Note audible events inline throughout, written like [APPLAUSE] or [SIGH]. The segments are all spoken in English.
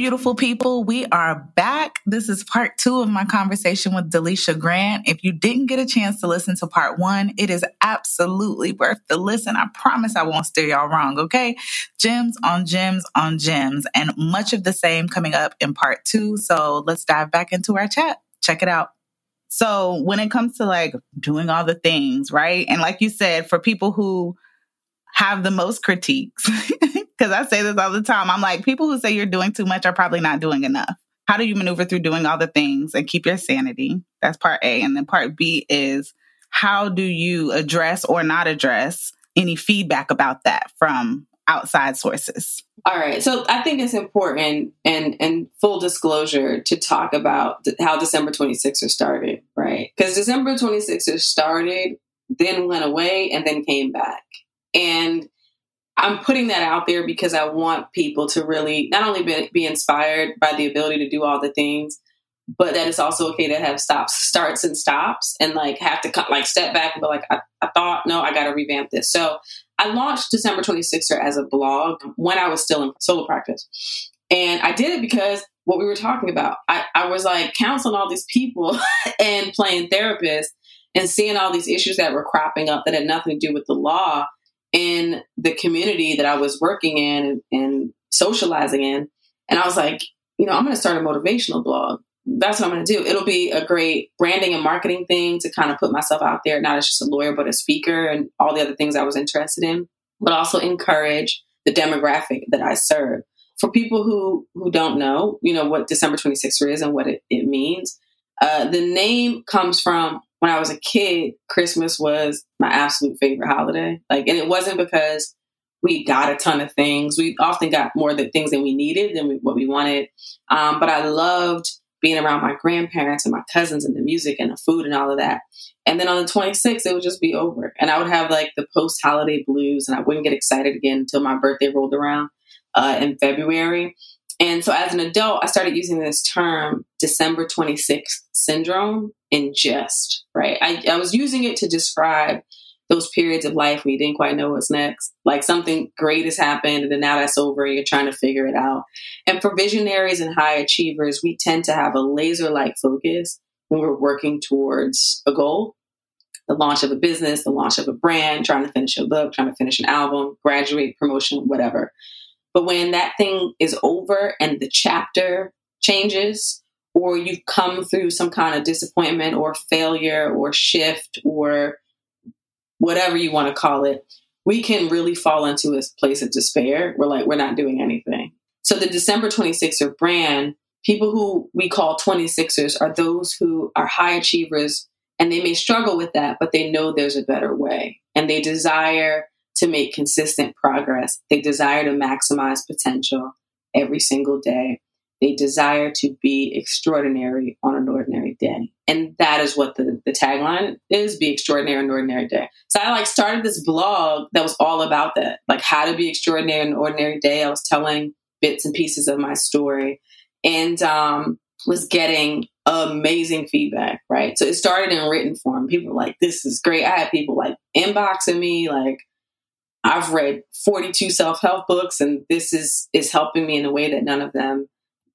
Beautiful people, we are back. This is part two of my conversation with Delisha Grant. If you didn't get a chance to listen to part one, it is absolutely worth the listen. I promise I won't steer y'all wrong, okay? Gems on gems on gems, and much of the same coming up in part two. So let's dive back into our chat. Check it out. So, when it comes to like doing all the things, right? And like you said, for people who have the most critiques, [LAUGHS] because I say this all the time. I'm like, people who say you're doing too much are probably not doing enough. How do you maneuver through doing all the things and keep your sanity? That's part A. And then part B is how do you address or not address any feedback about that from outside sources? All right. So I think it's important and and full disclosure to talk about how December 26th started, right? Because December 26th started, then went away, and then came back. And I'm putting that out there because I want people to really not only be, be inspired by the ability to do all the things, but that it's also okay to have stops, starts and stops, and like have to like step back and be like, I, I thought, no, I got to revamp this. So I launched December 26th as a blog when I was still in solo practice. And I did it because what we were talking about, I, I was like counseling all these people [LAUGHS] and playing therapist and seeing all these issues that were cropping up that had nothing to do with the law in the community that I was working in and, socializing in. And I was like, you know, I'm going to start a motivational blog. That's what I'm going to do. It'll be a great branding and marketing thing to kind of put myself out there, not as just a lawyer, but a speaker and all the other things I was interested in, but also encourage the demographic that I serve. For people who, who don't know, you know, what December 26th is and what it, it means, uh, the name comes from when I was a kid, Christmas was my absolute favorite holiday. Like, and it wasn't because we got a ton of things. We often got more the things than we needed than we, what we wanted. Um, but I loved being around my grandparents and my cousins and the music and the food and all of that. And then on the 26th, it would just be over. And I would have like the post holiday blues and I wouldn't get excited again until my birthday rolled around uh, in February. And so as an adult, I started using this term December 26th syndrome in jest, right? I, I was using it to describe those periods of life where you didn't quite know what's next. Like something great has happened and then now that's over and you're trying to figure it out. And for visionaries and high achievers, we tend to have a laser like focus when we're working towards a goal. The launch of a business, the launch of a brand, trying to finish a book, trying to finish an album, graduate, promotion, whatever. But when that thing is over and the chapter changes, or you've come through some kind of disappointment or failure or shift or whatever you want to call it, we can really fall into a place of despair. We're like, we're not doing anything. So the December 26er brand, people who we call 26ers are those who are high achievers and they may struggle with that, but they know there's a better way and they desire to make consistent progress. They desire to maximize potential every single day. They desire to be extraordinary on an ordinary day. And that is what the, the tagline is be extraordinary on an ordinary day. So I like started this blog that was all about that, like how to be extraordinary on an ordinary day. I was telling bits and pieces of my story and um, was getting amazing feedback, right? So it started in written form. People like, this is great. I had people like inboxing me, like, I've read 42 self-help books and this is is helping me in a way that none of them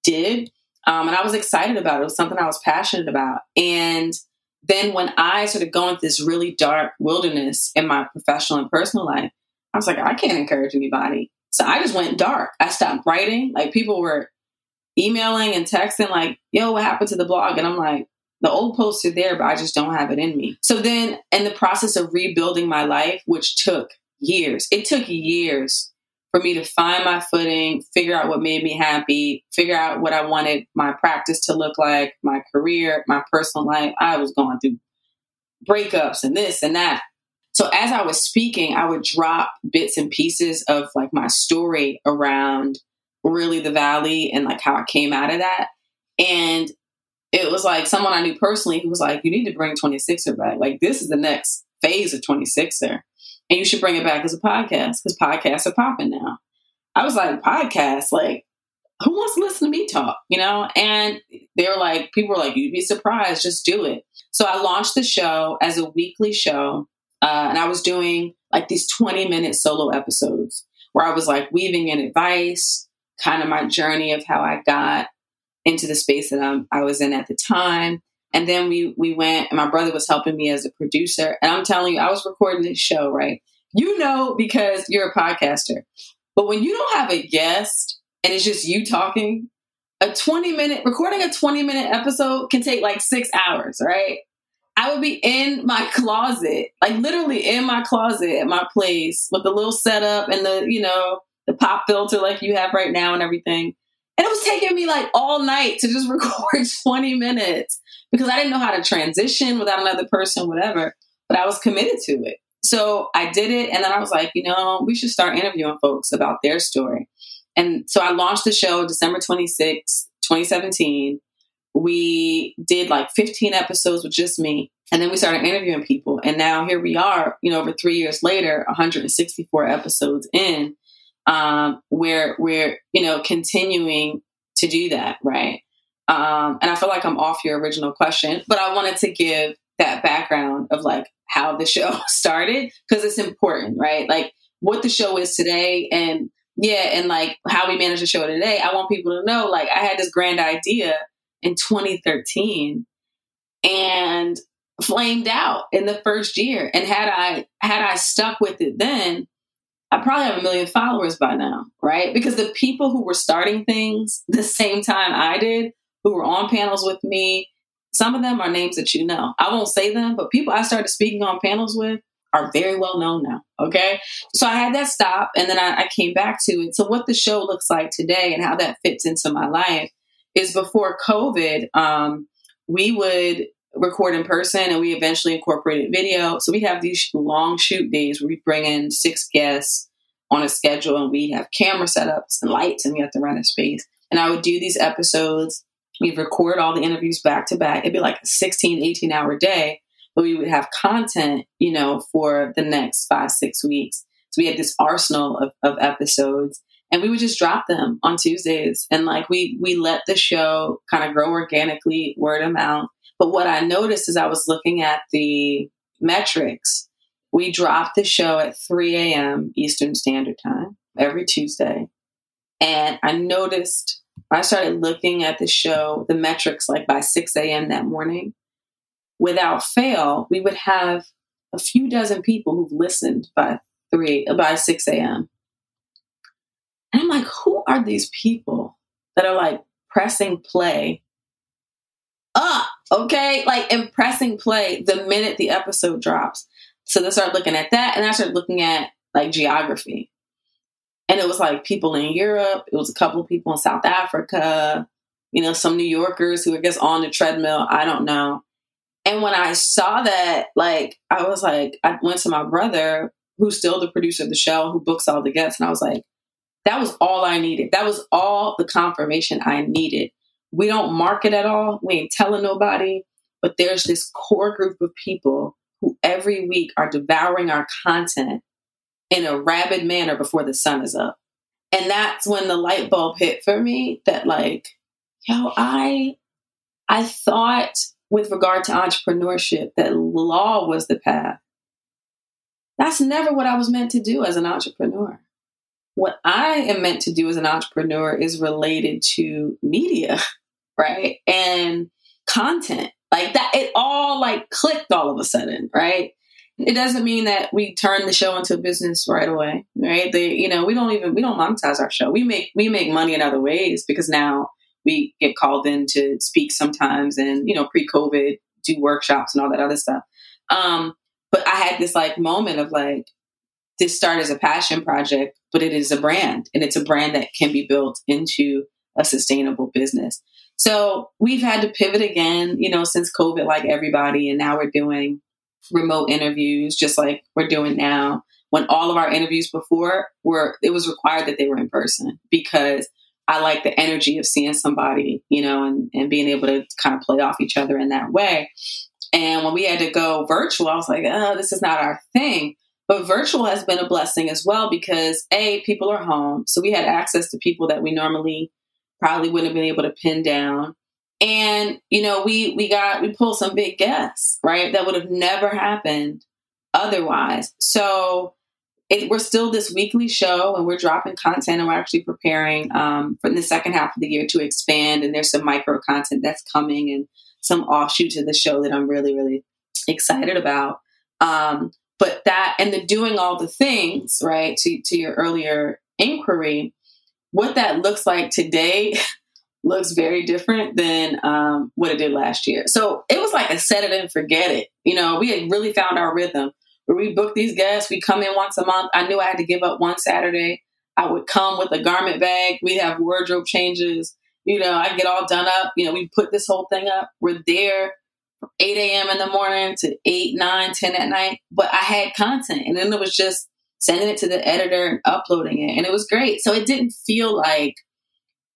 did. Um, and I was excited about it. It was something I was passionate about. And then when I started going through this really dark wilderness in my professional and personal life, I was like, I can't encourage anybody. So I just went dark. I stopped writing. Like people were emailing and texting, like, yo, what happened to the blog? And I'm like, the old posts are there, but I just don't have it in me. So then, in the process of rebuilding my life, which took years, it took years for me to find my footing, figure out what made me happy, figure out what I wanted my practice to look like, my career, my personal life. I was going through breakups and this and that. So as I was speaking, I would drop bits and pieces of like my story around really the valley and like how I came out of that. And it was like someone I knew personally who was like, you need to bring 26er back. Like this is the next phase of 26er and you should bring it back as a podcast because podcasts are popping now. I was like, podcast, like, who wants to listen to me talk? You know? And they were like, people were like, you'd be surprised, just do it. So I launched the show as a weekly show. Uh, and I was doing like these 20 minute solo episodes where I was like weaving in advice, kind of my journey of how I got into the space that I'm, I was in at the time. And then we we went, and my brother was helping me as a producer. And I'm telling you, I was recording this show, right? You know, because you're a podcaster. But when you don't have a guest and it's just you talking, a 20 minute recording a 20 minute episode can take like six hours, right? I would be in my closet, like literally in my closet at my place with the little setup and the, you know, the pop filter like you have right now and everything. And it was taking me like all night to just [LAUGHS] record 20 minutes because I didn't know how to transition without another person, whatever. But I was committed to it. So I did it. And then I was like, you know, we should start interviewing folks about their story. And so I launched the show December 26, 2017 we did like 15 episodes with just me and then we started interviewing people and now here we are you know over three years later 164 episodes in um, where we're you know continuing to do that right um, and i feel like i'm off your original question but i wanted to give that background of like how the show [LAUGHS] started because it's important right like what the show is today and yeah and like how we manage the show today i want people to know like i had this grand idea in 2013 and flamed out in the first year. And had I had I stuck with it then, I probably have a million followers by now, right? Because the people who were starting things the same time I did, who were on panels with me, some of them are names that you know. I won't say them, but people I started speaking on panels with are very well known now. Okay. So I had that stop and then I, I came back to it. So, what the show looks like today and how that fits into my life is before COVID, um, we would record in person and we eventually incorporated video. So we have these long shoot days where we bring in six guests on a schedule and we have camera setups and lights and we have to rent a space. And I would do these episodes. We'd record all the interviews back to back. It'd be like a 16, 18 hour day, but we would have content, you know, for the next five, six weeks. So we had this arsenal of, of episodes and we would just drop them on Tuesdays. And like we we let the show kind of grow organically, word of mouth. But what I noticed as I was looking at the metrics, we dropped the show at 3 a.m. Eastern Standard Time every Tuesday. And I noticed I started looking at the show, the metrics like by 6 a.m. that morning. Without fail, we would have a few dozen people who've listened by three by 6 a.m. And I'm like, who are these people that are like pressing play up? Okay, like and pressing play the minute the episode drops. So they started looking at that, and I started looking at like geography. And it was like people in Europe, it was a couple of people in South Africa, you know, some New Yorkers who I guess on the treadmill, I don't know. And when I saw that, like, I was like, I went to my brother, who's still the producer of the show, who books all the guests, and I was like, that was all I needed. That was all the confirmation I needed. We don't market at all. We ain't telling nobody. But there's this core group of people who every week are devouring our content in a rabid manner before the sun is up. And that's when the light bulb hit for me that like, yo, I I thought with regard to entrepreneurship that law was the path. That's never what I was meant to do as an entrepreneur what I am meant to do as an entrepreneur is related to media, [LAUGHS] right? And content. Like that, it all like clicked all of a sudden, right? It doesn't mean that we turn the show into a business right away, right? They, you know, we don't even we don't monetize our show. We make we make money in other ways because now we get called in to speak sometimes, and you know, pre-COVID, do workshops and all that other stuff. Um, but I had this like moment of like, this started as a passion project, but it is a brand and it's a brand that can be built into a sustainable business. So we've had to pivot again, you know, since COVID, like everybody. And now we're doing remote interviews, just like we're doing now. When all of our interviews before were, it was required that they were in person because I like the energy of seeing somebody, you know, and, and being able to kind of play off each other in that way. And when we had to go virtual, I was like, oh, this is not our thing. But virtual has been a blessing as well because A, people are home. So we had access to people that we normally probably wouldn't have been able to pin down. And, you know, we we got we pulled some big guests, right? That would have never happened otherwise. So it, we're still this weekly show and we're dropping content and we're actually preparing um, for the second half of the year to expand. And there's some micro content that's coming and some offshoots of the show that I'm really, really excited about. Um, but that and the doing all the things, right, to, to your earlier inquiry, what that looks like today [LAUGHS] looks very different than um, what it did last year. So it was like a set it and forget it. You know, we had really found our rhythm we book these guests. We come in once a month. I knew I had to give up one Saturday. I would come with a garment bag. We have wardrobe changes. You know, I get all done up. You know, we put this whole thing up. We're there from 8 a.m. in the morning to 8, 9, 10 at night. But I had content. And then it was just sending it to the editor and uploading it. And it was great. So it didn't feel like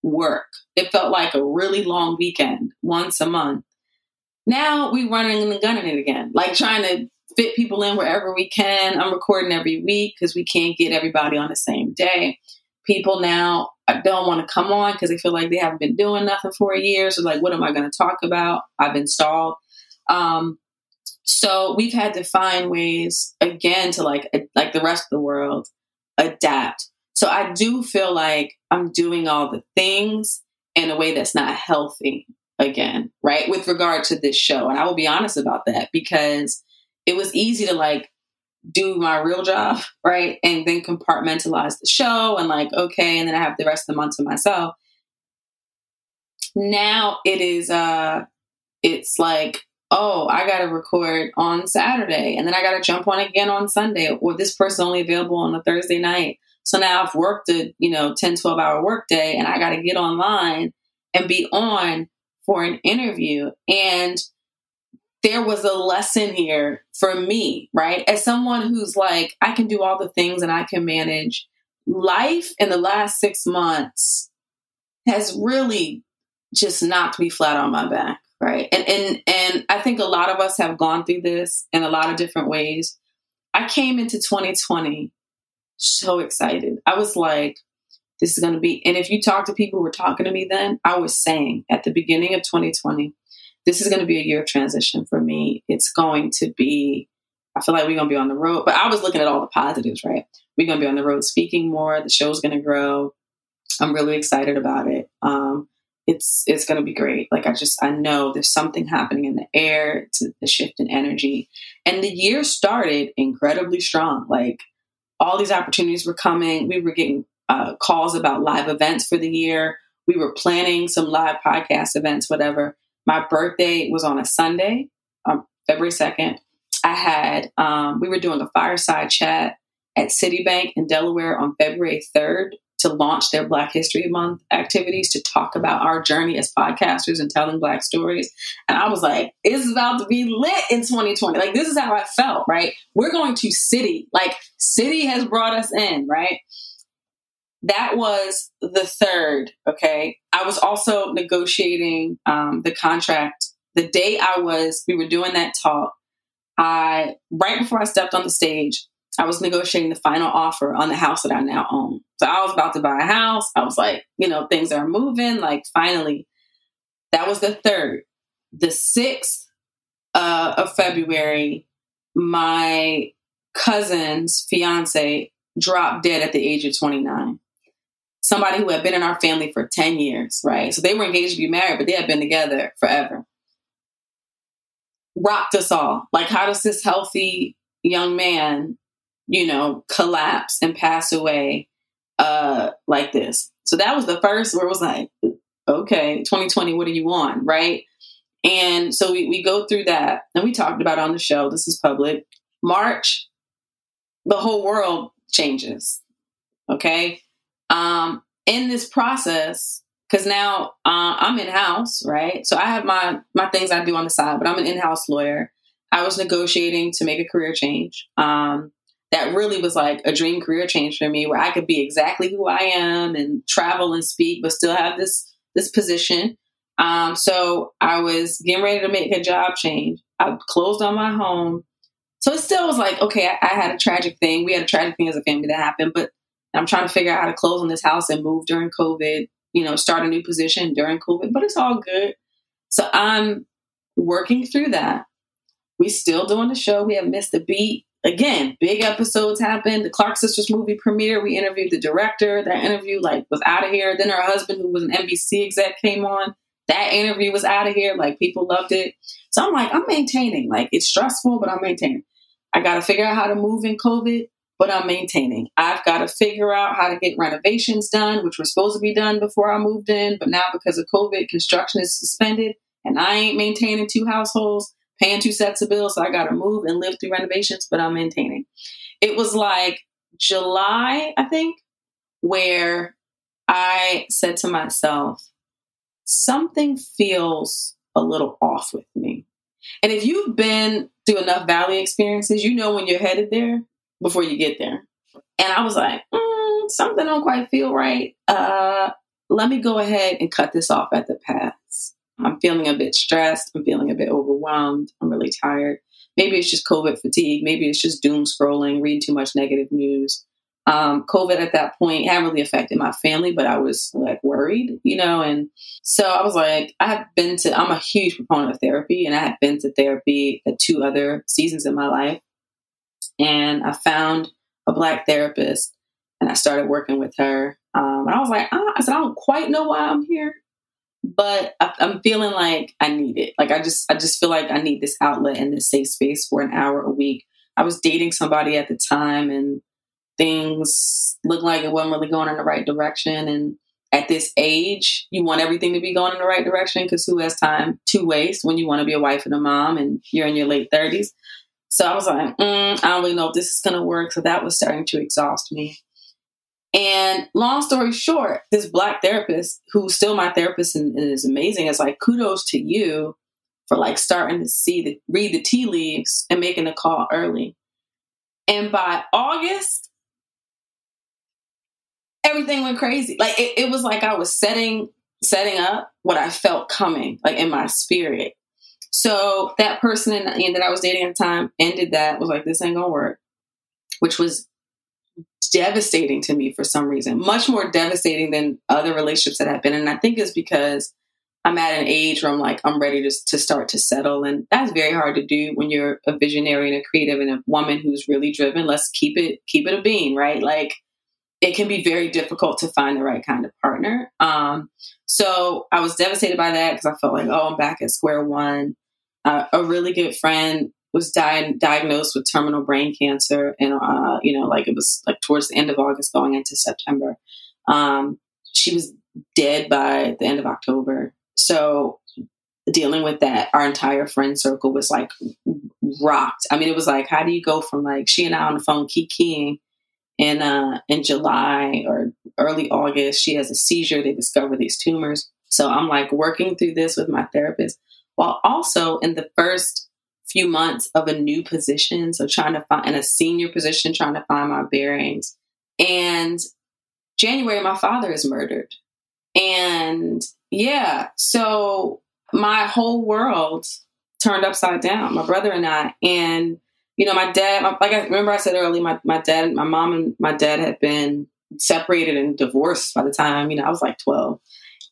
work. It felt like a really long weekend once a month. Now we're running and gunning it again, like trying to fit people in wherever we can. I'm recording every week because we can't get everybody on the same day. People now don't want to come on because they feel like they haven't been doing nothing for a year. So, like, what am I going to talk about? I've been stalled. Um, so we've had to find ways again to like like the rest of the world adapt. So I do feel like I'm doing all the things in a way that's not healthy again, right? With regard to this show. And I will be honest about that because it was easy to like do my real job, [LAUGHS] right? And then compartmentalize the show and like, okay, and then I have the rest of the month to myself. Now it is uh it's like, oh, I gotta record on Saturday and then I gotta jump on again on Sunday, or this person only available on a Thursday night. So now I've worked a, you know, 10, 12 hour workday and I gotta get online and be on for an interview. And there was a lesson here for me, right? As someone who's like, I can do all the things and I can manage life in the last six months has really just knocked me flat on my back, right? And and and I think a lot of us have gone through this in a lot of different ways. I came into 2020 so excited. I was like, this is going to be, and if you talk to people who were talking to me then, I was saying at the beginning of 2020, this is going to be a year of transition for me. It's going to be, I feel like we're going to be on the road, but I was looking at all the positives, right? We're going to be on the road speaking more. The show's going to grow. I'm really excited about it. Um, it's it's going to be great. Like I just I know there's something happening in the air. It's a, a shift in energy, and the year started incredibly strong. Like all these opportunities were coming. We were getting uh, calls about live events for the year. We were planning some live podcast events, whatever. My birthday was on a Sunday, um, February 2nd. I had, um, we were doing a fireside chat at Citibank in Delaware on February 3rd to launch their Black History Month activities to talk about our journey as podcasters and telling Black stories. And I was like, it's about to be lit in 2020. Like, this is how I felt, right? We're going to Citi. Like, Citi has brought us in, right? that was the third. Okay. I was also negotiating um, the contract the day I was, we were doing that talk. I, right before I stepped on the stage, I was negotiating the final offer on the house that I now own. So I was about to buy a house. I was like, you know, things are moving. Like, finally, that was the third. The 6th uh, of February, my cousin's fiance dropped dead at the age of 29 somebody who had been in our family for 10 years, right? So they were engaged to be married, but they had been together forever. Rocked us all. Like, how does this healthy young man, you know, collapse and pass away uh, like this? So that was the first where it was like, okay, 2020, what are you on, right? And so we, we go through that and we talked about on the show, this is public. March, the whole world changes. Okay um, in this process, because now uh, I'm in house, right? So I have my my things I do on the side, but I'm an in house lawyer. I was negotiating to make a career change. Um, that really was like a dream career change for me, where I could be exactly who I am and travel and speak, but still have this this position. Um, so I was getting ready to make a job change. I closed on my home. So it still was like, okay, I, I had a tragic thing. We had a tragic thing as a family that happened, but I'm trying to figure out how to close on this house and move during COVID, you know, start a new position during COVID, but it's all good. So I'm working through that. We still doing the show. We have missed a beat. Again, big episodes happened. The Clark Sisters movie premiere. We interviewed the director. That interview like was out of here. Then her husband, who was an NBC exec, came on. That interview was out of here. Like people loved it. So I'm like, I'm maintaining. Like it's stressful, but I'm maintaining. I got to figure out how to move in COVID, but I'm maintaining. I've got to figure out how to get renovations done, which were supposed to be done before I moved in, but now because of COVID, construction is suspended, and I ain't maintaining two households paying two sets of bills, so I got to move and live through renovations, but I'm maintaining. It was like July, I think, where I said to myself, something feels a little off with me. And if you've been through enough valley experiences, you know when you're headed there before you get there. And I was like, mm, something don't quite feel right. Uh, let me go ahead and cut this off at the pass. I'm feeling a bit stressed. I'm feeling a bit overwhelmed. I'm really tired. Maybe it's just COVID fatigue. Maybe it's just doom scrolling, reading too much negative news. Um, COVID at that point hadn't really affected my family, but I was like worried, you know. And so I was like, I have been to, I'm a huge proponent of therapy, and I had been to therapy at two other seasons in my life. And I found a black therapist and I started working with her. Um, and I was like, ah, I said, I don't quite know why I'm here, but I, am feeling like I need it. Like I just I just feel like I need this outlet and this safe space for an hour a week. I was dating somebody at the time and things looked like it wasn't really going in the right direction and at this age, you want everything to be going in the right direction because who has time to waste when you want to be a wife and a mom and you're in your late 30s? So I was like, mm, I don't really know if this is going to work. So that was starting to exhaust me. And long story short, this black therapist, who's still my therapist and, and is amazing, is like, kudos to you for like starting to see the read the tea leaves and making the call early. And by August, everything went crazy. Like it, it was like I was setting setting up what I felt coming, like in my spirit. So that person in, that I was dating at the time ended that, was like, this ain't gonna work, which was devastating to me for some reason, much more devastating than other relationships that I've been in. And I think it's because I'm at an age where I'm like, I'm ready to, to start to settle. And that's very hard to do when you're a visionary and a creative and a woman who's really driven. Let's keep it, keep it a bean, right? Like it can be very difficult to find the right kind of partner. Um, so I was devastated by that because I felt like, oh, I'm back at square one. Uh, a really good friend was di- diagnosed with terminal brain cancer, and uh, you know, like it was like towards the end of August, going into September. Um, she was dead by the end of October. So dealing with that, our entire friend circle was like rocked. I mean, it was like, how do you go from like she and I on the phone keying in uh, in July or early August, she has a seizure. They discover these tumors. So I'm like working through this with my therapist, while also in the first few months of a new position, so trying to find in a senior position, trying to find my bearings. And January, my father is murdered, and yeah, so my whole world turned upside down. My brother and I, and you know, my dad, like I remember I said earlier, my, my dad, my mom and my dad had been separated and divorced by the time, you know, I was like 12.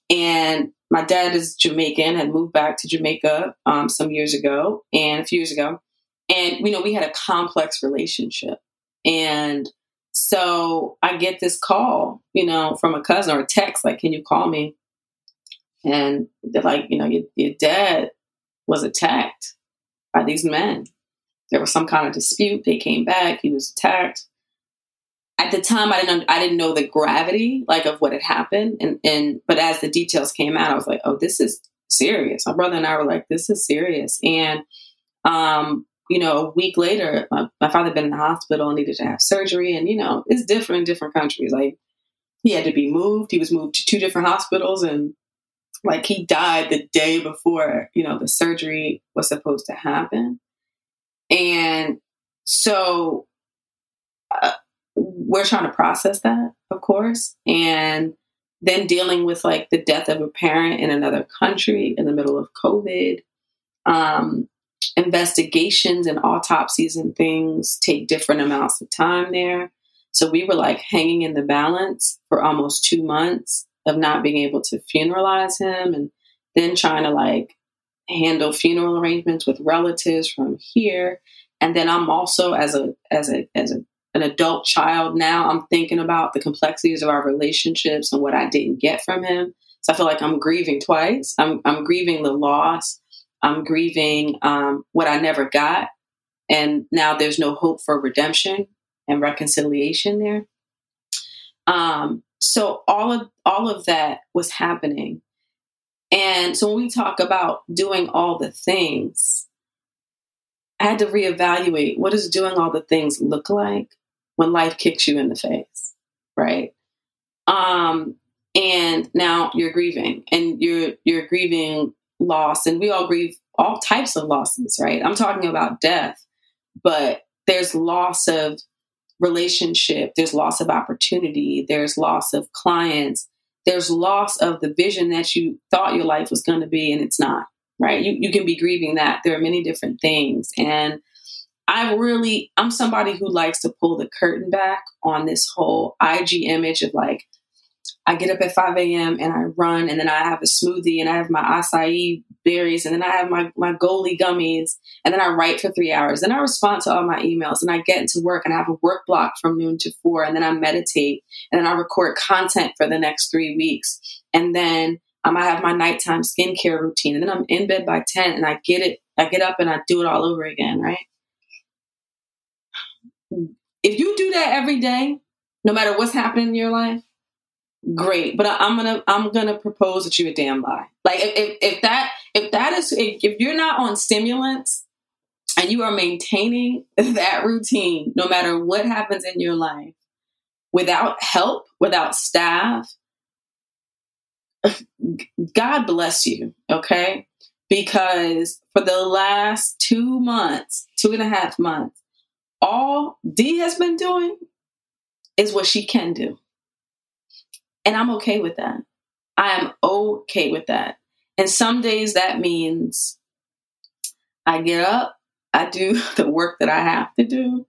And my dad is Jamaican, had moved back to Jamaica um, some years ago and a few years ago. And, you know, we had a complex relationship. And so I get this call, you know, from a cousin or a text, like, can you call me? And they're like, you know, your, your dad was attacked by these men there was some kind of dispute. They came back. He was attacked. At the time, I didn't I didn't know the gravity like of what had happened, and and but as the details came out, I was like, oh, this is serious. My brother and I were like, this is serious. And um, you know, a week later, my, my father had been in the hospital and needed to have surgery, and you know, it's different in different countries. Like he had to be moved. He was moved to two different hospitals, and like he died the day before you know the surgery was supposed to happen. And so uh, we're trying to process that, of course. And then dealing with like the death of a parent in another country in the middle of COVID. Um, investigations and autopsies and things take different amounts of time there. So we were like hanging in the balance for almost two months of not being able to funeralize him and then trying to like handle funeral arrangements with relatives from here And then I'm also as a as a as a, an adult child now, I'm thinking about the complexities of our relationships and what I didn't get from him. So I feel like I'm grieving twice. I'm I'm grieving the loss. I'm grieving um, what I never got, and now there's no hope for redemption and reconciliation there. Um, so all of all of that was happening, and so when we talk about doing all the things, I had to reevaluate what does doing all the things look like when life kicks you in the face, right? Um, and now you're grieving, and you're you're grieving loss, and we all grieve all types of losses, right? I'm talking about death, but there's loss of relationship, there's loss of opportunity, there's loss of clients, there's loss of the vision that you thought your life was going to be, and it's not, right? You, you can be grieving that. There are many different things. And I really, I'm somebody who likes to pull the curtain back on this whole IG image of like, I get up at 5 a.m. and I run, and then I have a smoothie, and I have my acai berries, and then I have my, my Goli gummies, and then I write for three hours. Then I respond to all my emails, and I get into work, and I have a work block from noon to four, and then I meditate, and then I record content for the next three weeks. And then um, I have my nighttime skincare routine, and then I'm in bed by 10, and I get it, I get up and I do it all over again, right? If you do that every day, no matter what's happening in your life, great. But I, am gonna I'm gonna propose that you a damn lie. Like if, if that if that is if, if you're not on stimulants and you are maintaining [LAUGHS] that routine, no matter what happens in your life, without help, without staff, [SIGHS] God bless you. Okay. Because for the last two months, two and a half months, all D has been doing is what she can do. And I'm okay with that. I am okay with that. And some days that means I get up, I do [LAUGHS] the work that I have to do,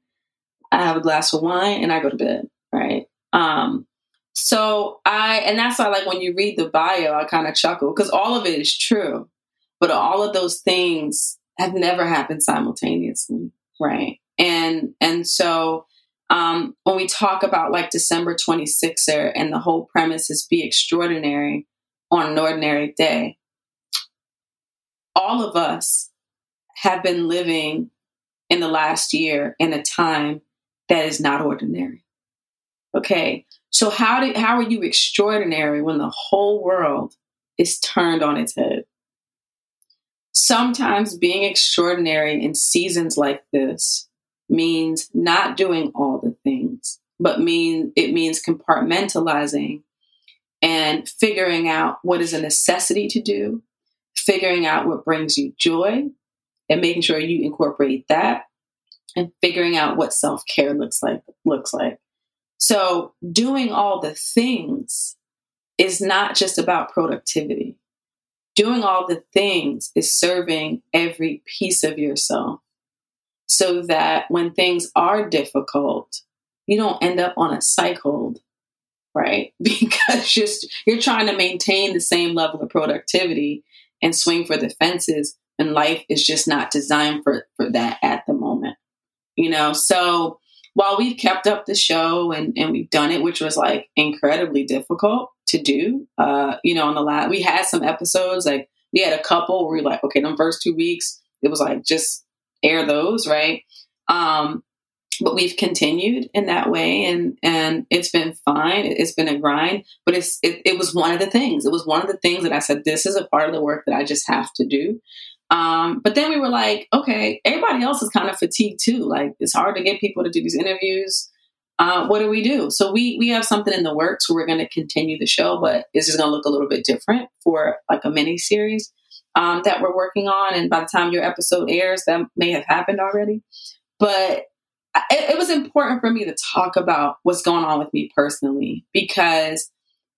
I have a glass of wine, and I go to bed, right? Um, so I, and that's why, like, when you read the bio, I kind of chuckle because all of it is true, but all of those things have never happened simultaneously, right? And and so um, when we talk about like December 26er and the whole premise is be extraordinary on an ordinary day, all of us have been living in the last year in a time that is not ordinary. Okay. So how did how are you extraordinary when the whole world is turned on its head? Sometimes being extraordinary in seasons like this means not doing all the things, but mean it means compartmentalizing and figuring out what is a necessity to do, figuring out what brings you joy, and making sure you incorporate that, and figuring out what self-care looks like looks like. So doing all the things is not just about productivity. Doing all the things is serving every piece of yourself so that when things are difficult, you don't end up on a cycle, right? [LAUGHS] Because just you're trying to maintain the same level of productivity and swing for the fences, and life is just not designed for for that at the moment. You know, so while we've kept up the show and, and we've done it, which was like incredibly difficult to do, uh, you know, on the last, we had some episodes, like we had a couple where we are like, okay, the first two weeks, it was like just air those, right? Um, but we've continued in that way and and it's been fine. It's been a grind but it's it, it, was one of the things. It was one of the things that i said this is a part of the work that i just have to do. Um, but then we were like okay everybody else is kind of fatigued too. Like it's hard to get people to do these interviews. Uh, what do we do? So we we have something in the works we're going to continue the show but it's just going to look a little bit different for like a mini series um, that we're working on. And by the time your episode airs, that may have happened already. But it, it was important for me to talk about what's going on with me personally because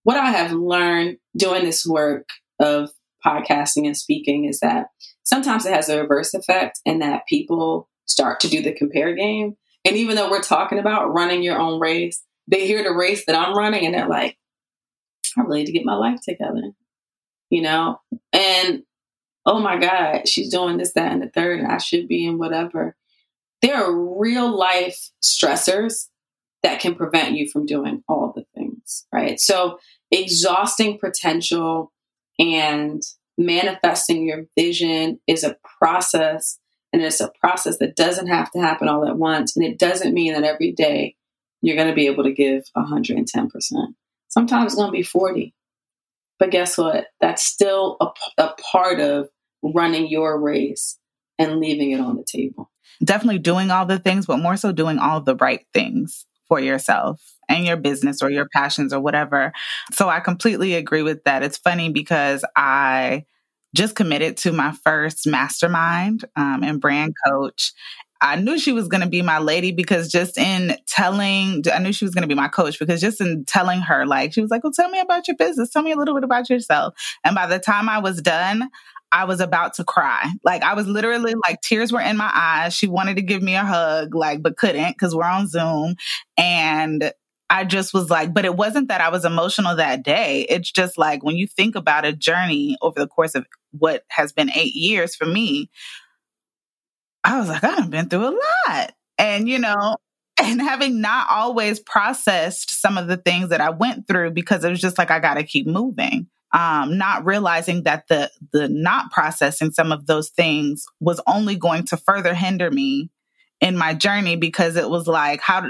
what I have learned doing this work of podcasting and speaking is that sometimes it has a reverse effect and that people start to do the compare game. And even though we're talking about running your own race, they hear the race that I'm running and they're like, I really need to get my life together, you know? And oh my God, she's doing this, that, and the third, and I should be in whatever. there are real life stressors that can prevent you from doing all the things, right? So, exhausting potential and manifesting your vision is a process and it's a process that doesn't have to happen all at once and it doesn't mean that every day you're going to be able to give 110% sometimes it's going to be 40 but guess what that's still a, a part of running your race and leaving it on the table definitely doing all the things but more so doing all the right things for yourself and your business or your passions or whatever. So I completely agree with that. It's funny because I just committed to my first mastermind um, and brand coach. I knew she was going to be my lady because just in telling, I knew she was going to be my coach because just in telling her, like, she was like, Well, tell me about your business. Tell me a little bit about yourself. And by the time I was done, I was about to cry. Like, I was literally like, tears were in my eyes. She wanted to give me a hug, like, but couldn't because we're on Zoom. And I just was like, but it wasn't that I was emotional that day. It's just like when you think about a journey over the course of what has been eight years for me, I was like, I've been through a lot. And, you know, [LAUGHS] and having not always processed some of the things that I went through because it was just like, I got to keep moving. Um, not realizing that the the not processing some of those things was only going to further hinder me in my journey because it was like how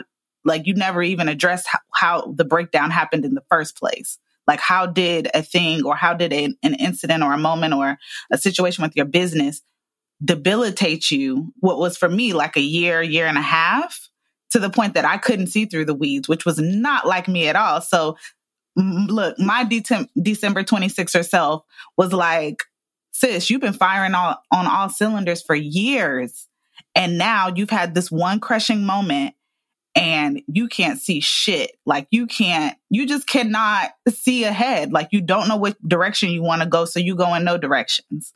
like you never even addressed how, how, the breakdown happened in the first place like how did a thing or how did a, an incident or a moment or a situation with your business debilitate you what was for me like a year year and a half to the point that i couldn't see through the weeds which was not like me at all so look my De- december 26th self was like sis you've been firing all, on all cylinders for years and now you've had this one crushing moment and you can't see shit. Like you can't, you just cannot see ahead. Like you don't know which direction you want to go. So you go in no directions.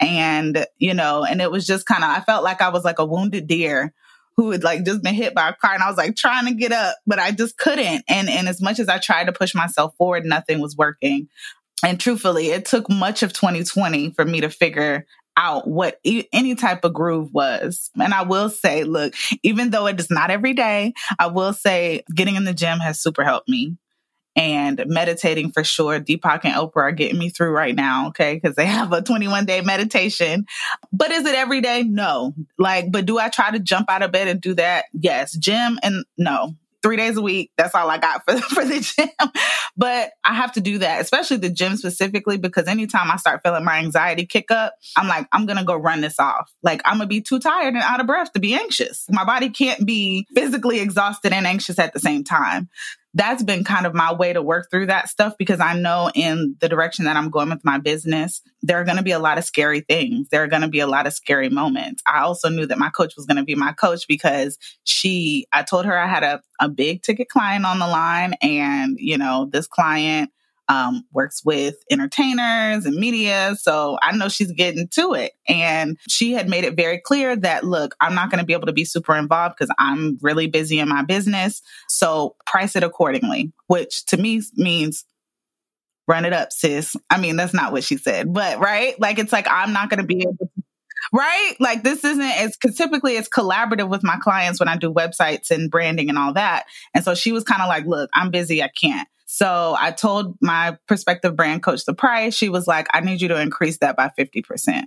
And, you know, and it was just kind of, I felt like I was like a wounded deer who had like just been hit by a car and I was like trying to get up, but I just couldn't. And, and as much as I tried to push myself forward, nothing was working. And truthfully, it took much of 2020 for me to figure out what e- any type of groove was. And I will say, look, even though it is not every day, I will say getting in the gym has super helped me. And meditating for sure. Deepak and Oprah are getting me through right now, okay? Because they [LAUGHS] have a 21 day meditation. But is it every day? No. Like, but do I try to jump out of bed and do that? Yes. Gym and no three days a week. That's all I got for, [LAUGHS] for the gym. but I have to do that, especially the gym specifically, because anytime I start feeling my anxiety kick up, I'm like, I'm going to go run this off. Like, I'm going to be too tired and out of breath to be anxious. My body can't be physically exhausted and anxious at the same time that's been kind of my way to work through that stuff because I know in the direction that I'm going with my business, there are going to be a lot of scary things. There are going to be a lot of scary moments. I also knew that my coach was going to be my coach because she, I told her I had a, a big ticket client on the line and, you know, this client um, works with entertainers and media. So I know she's getting to it. And she had made it very clear that, look, I'm not going to be able to be super involved because I'm really busy in my business. So price it accordingly, which to me means run it up, sis. I mean, that's not what she said, but right? Like, it's like, I'm not going to be able to right? Like this isn't as cause typically it's collaborative with my clients when I do websites and branding and all that. And so she was kind of like, look, I'm busy. I can't. So I told my prospective brand coach the price. She was like, I need you to increase that by 50%.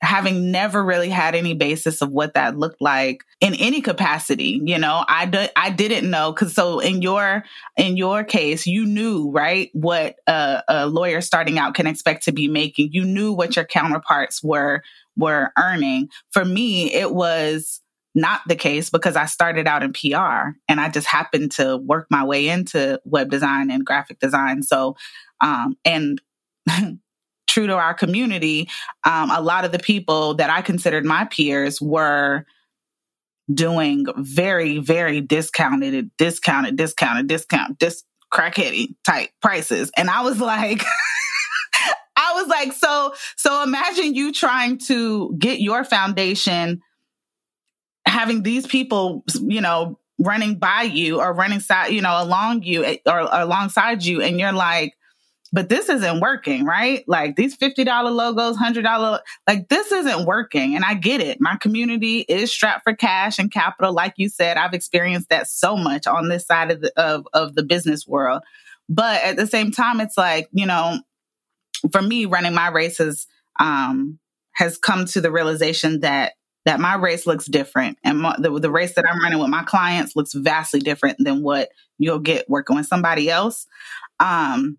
Having never really had any basis of what that looked like in any capacity, you know, I, I didn't know. Cause so in your, in your case, you knew, right, what a, a lawyer starting out can expect to be making. You knew what your counterparts were, were earning. For me, it was, not the case because I started out in PR and I just happened to work my way into web design and graphic design. So, um, and [LAUGHS] true to our community, um, a lot of the people that I considered my peers were doing very, very discounted, discounted, discounted, discount, dis crackheady type prices. And I was like, [LAUGHS] I was like, so, so imagine you trying to get your foundation having these people, you know, running by you or running side, you know, along you eh, or, or alongside you, and you're like, but this isn't working, right? Like these $50 logos, $100, like this isn't working. And I get it. My community is strapped for cash and capital. Like you said, I've experienced that so much on this side of the, of, of the business world. But at the same time, it's like, you know, for me, running my races, um, has come to the realization that that my race looks different. And my, the, the race that i'm running with my clients looks vastly different than what you'll get working with somebody else. Um,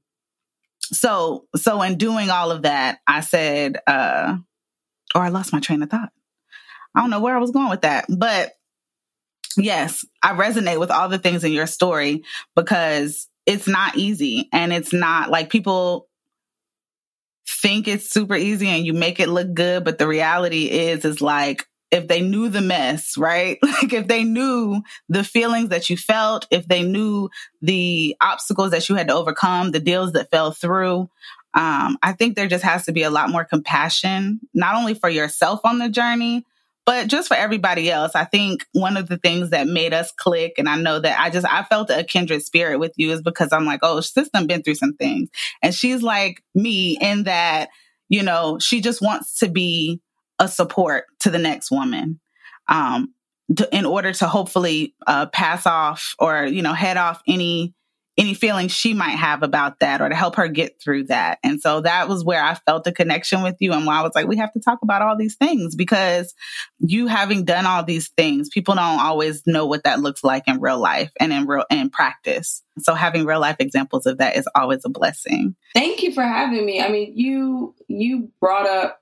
so so in doing all of that i said uh or i lost my train of thought. I don't know where i was going with that but yes i resonate with all the things in your story because it's not easy and it's not like people think it's super easy and you make it look good but the reality is is like if they knew the mess, right? [LAUGHS] Like if they knew the feelings that you felt, if they knew the obstacles that you had to overcome, the deals that fell through, um, I think there just has to be a lot more compassion, not only for yourself on the journey, but just for everybody else. I think one of the things that made us click, and I know that I just I felt a kindred spirit with you is because I'm like, oh, system been through some things, and she's like me in that you know she just wants to be a support to the next woman um, to, in order to hopefully uh, pass off or you know head off any any feelings she might have about that or to help her get through that. And so that was where i felt a connection with you and why i was like we have to talk about all these things because you having done all these things people don't always know what that looks like in real life and in real in practice. So having real life examples of that is always a blessing. Thank you for having me. I mean you you brought up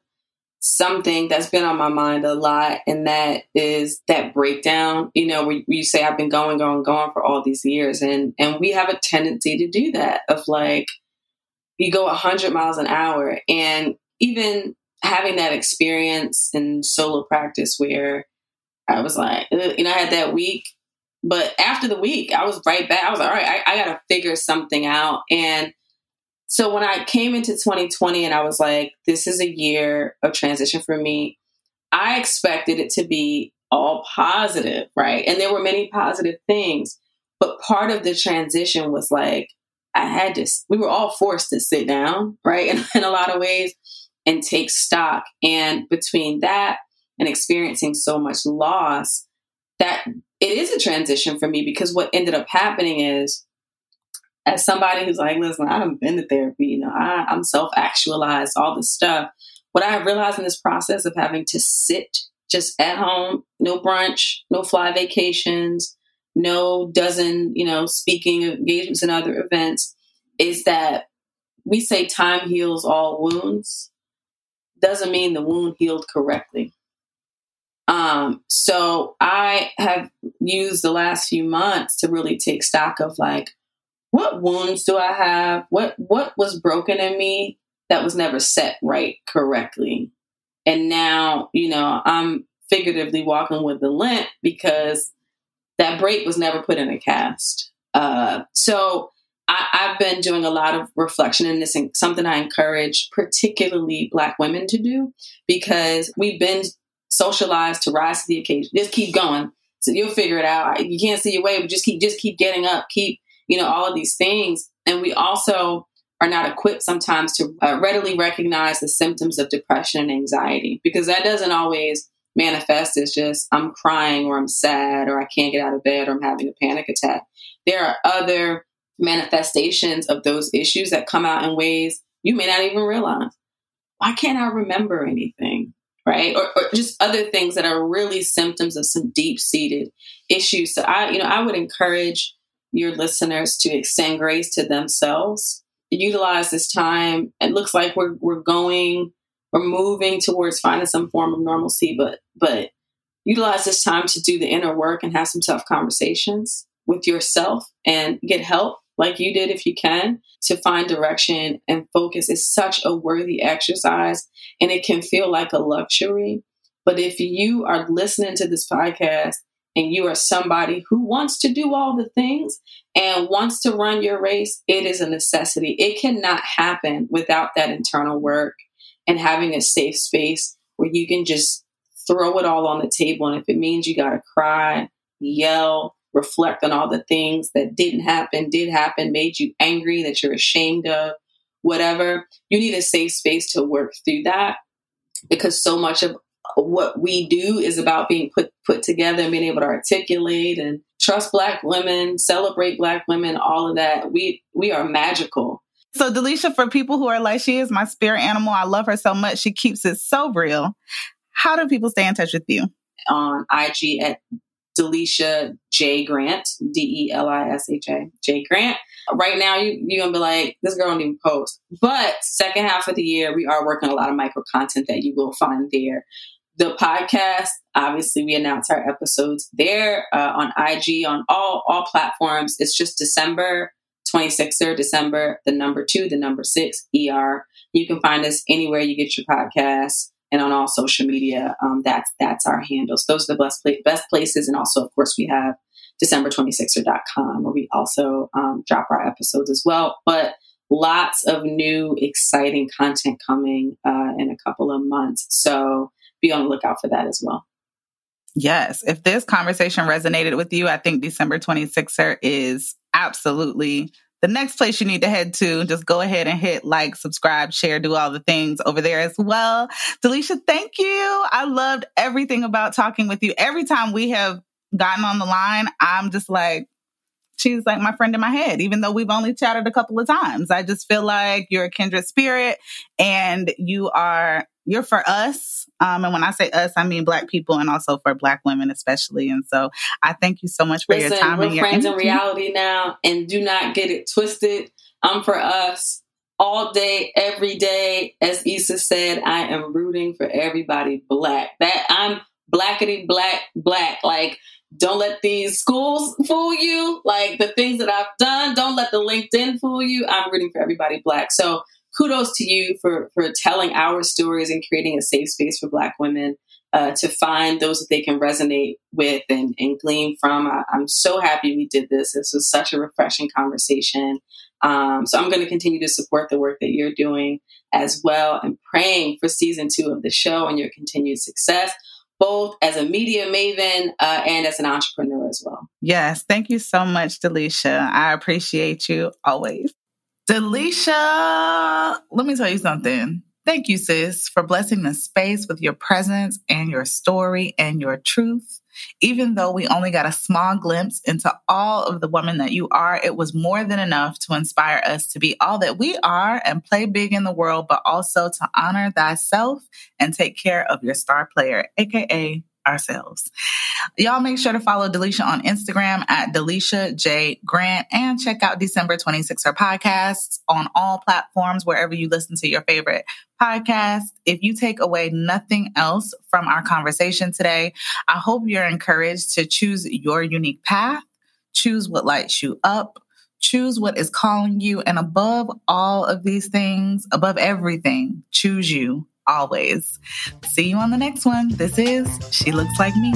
something that's been on my mind a lot, and that is that breakdown. You know, where, you say I've been going, going, going for all these years, and and we have a tendency to do that. Of like, you go hundred miles an hour, and even having that experience in solo practice where I was like, you know, I had that week. But after the week, I was right back. I was like, all right, I, I got to figure something out. And so when I came into 2020 and I was like, this is a year of transition for me, I expected it to be all positive, right? And there were many positive things. But part of the transition was like, I had to, we were all forced to sit down, right? In, [LAUGHS] in a lot of ways and take stock. And between that and experiencing so much loss, that it is a transition for me because what ended up happening is as somebody who's like, listen, I haven't been to therapy, you know, I, I'm self actualized, all this stuff. What I have realized in this process of having to sit just at home, no brunch, no fly vacations, no dozen, you know, speaking engagements and other events, is that we say time heals all wounds. Doesn't mean the wound healed correctly. Um, so I have used the last few months to really take stock of like, what wounds do I have? What what was broken in me that was never set right correctly? And now, you know, I'm figuratively walking with the limp because that break was never put in a cast. Uh, so I, have been doing a lot of reflection in this, and something I encourage particularly Black women to do because we've been socialized to rise to the occasion. Just keep going, so you'll figure it out. You can't see your way, but just keep just keep getting up, keep you know, all of these things. And we also are not equipped sometimes to uh, readily recognize the symptoms of depression and anxiety because that doesn't always manifest as just I'm crying or I'm sad or I can't get out of bed or I'm having a panic attack. There are other manifestations of those issues that come out in ways you may not even realize. Why can't I remember anything? Right? Or, or just other things that are really symptoms of some deep seated issues. So I, you know, I would encourage your listeners to extend grace to themselves. Utilize this time. It looks like we're we're going, we're moving towards finding some form of normalcy, but but utilize this time to do the inner work and have some tough conversations with yourself and get help like you did if you can to find direction and focus is such a worthy exercise and it can feel like a luxury. But if you are listening to this podcast and you are somebody who wants to do all the things and wants to run your race, it is a necessity. It cannot happen without that internal work and having a safe space where you can just throw it all on the table. And if it means you got to cry, yell, reflect on all the things that didn't happen, did happen, made you angry, that you're ashamed of, whatever. You need a safe space to work through that because so much of what we do is about being put put together and being able to articulate and trust black women, celebrate black women, all of that. We we are magical. So Delisha, for people who are like, she is my spirit animal. I love her so much. She keeps it so real. How do people stay in touch with you? On IG at Delisha J Grant, D E L I S H A J Grant. Right now, you, you're going to be like, this girl don't even post. But second half of the year, we are working a lot of micro content that you will find there. The podcast, obviously, we announce our episodes there uh, on IG, on all, all platforms. It's just December 26th or December, the number two, the number six, ER. You can find us anywhere you get your podcasts and on all social media. Um, that's that's our handles. Those are the best best places, and also, of course, we have December26er.com where we also um, drop our episodes as well. But lots of new, exciting content coming uh, in a couple of months. So be on the lookout for that as well. Yes. If this conversation resonated with you, I think December 26er is absolutely the next place you need to head to. Just go ahead and hit like, subscribe, share, do all the things over there as well. Delisha, thank you. I loved everything about talking with you. Every time we have gotten on the line, I'm just like, she's like my friend in my head, even though we've only chatted a couple of times. I just feel like you're a kindred spirit and you are, you're for us. Um, and when I say us, I mean black people and also for black women, especially. And so I thank you so much for Listen, your time. We're and your friends energy. in reality now and do not get it twisted. I'm for us all day, every day. As Issa said, I am rooting for everybody black. That I'm blackety black, black. Like, don't let these schools fool you. Like the things that I've done, don't let the LinkedIn fool you. I'm rooting for everybody black. So kudos to you for for telling our stories and creating a safe space for black women uh, to find those that they can resonate with and, and glean from. I, am so happy we did this. This was such a refreshing conversation. Um, so I'm going to continue to support the work that you're doing as well and praying for season two of the show and your continued success both as a media maven uh, and as an entrepreneur as well. Yes. Thank you so much, Delisha. I appreciate you always. Delisha, let me tell you something. Thank you, sis, for blessing the space with your presence and your story and your truth. Even though we only got a small glimpse into all of the woman that you are, it was more than enough to inspire us to be all that we are and play big in the world, but also to honor thyself and take care of your star player, aka ourselves. Y'all make sure to follow Delisha on Instagram at Delisha J Grant and check out December 26er podcasts on all platforms wherever you listen to your favorite podcast. If you take away nothing else from our conversation today, I hope you're encouraged to choose your unique path, choose what lights you up. Choose what is calling you, and above all of these things, above everything, choose you always. See you on the next one. This is She Looks Like Me.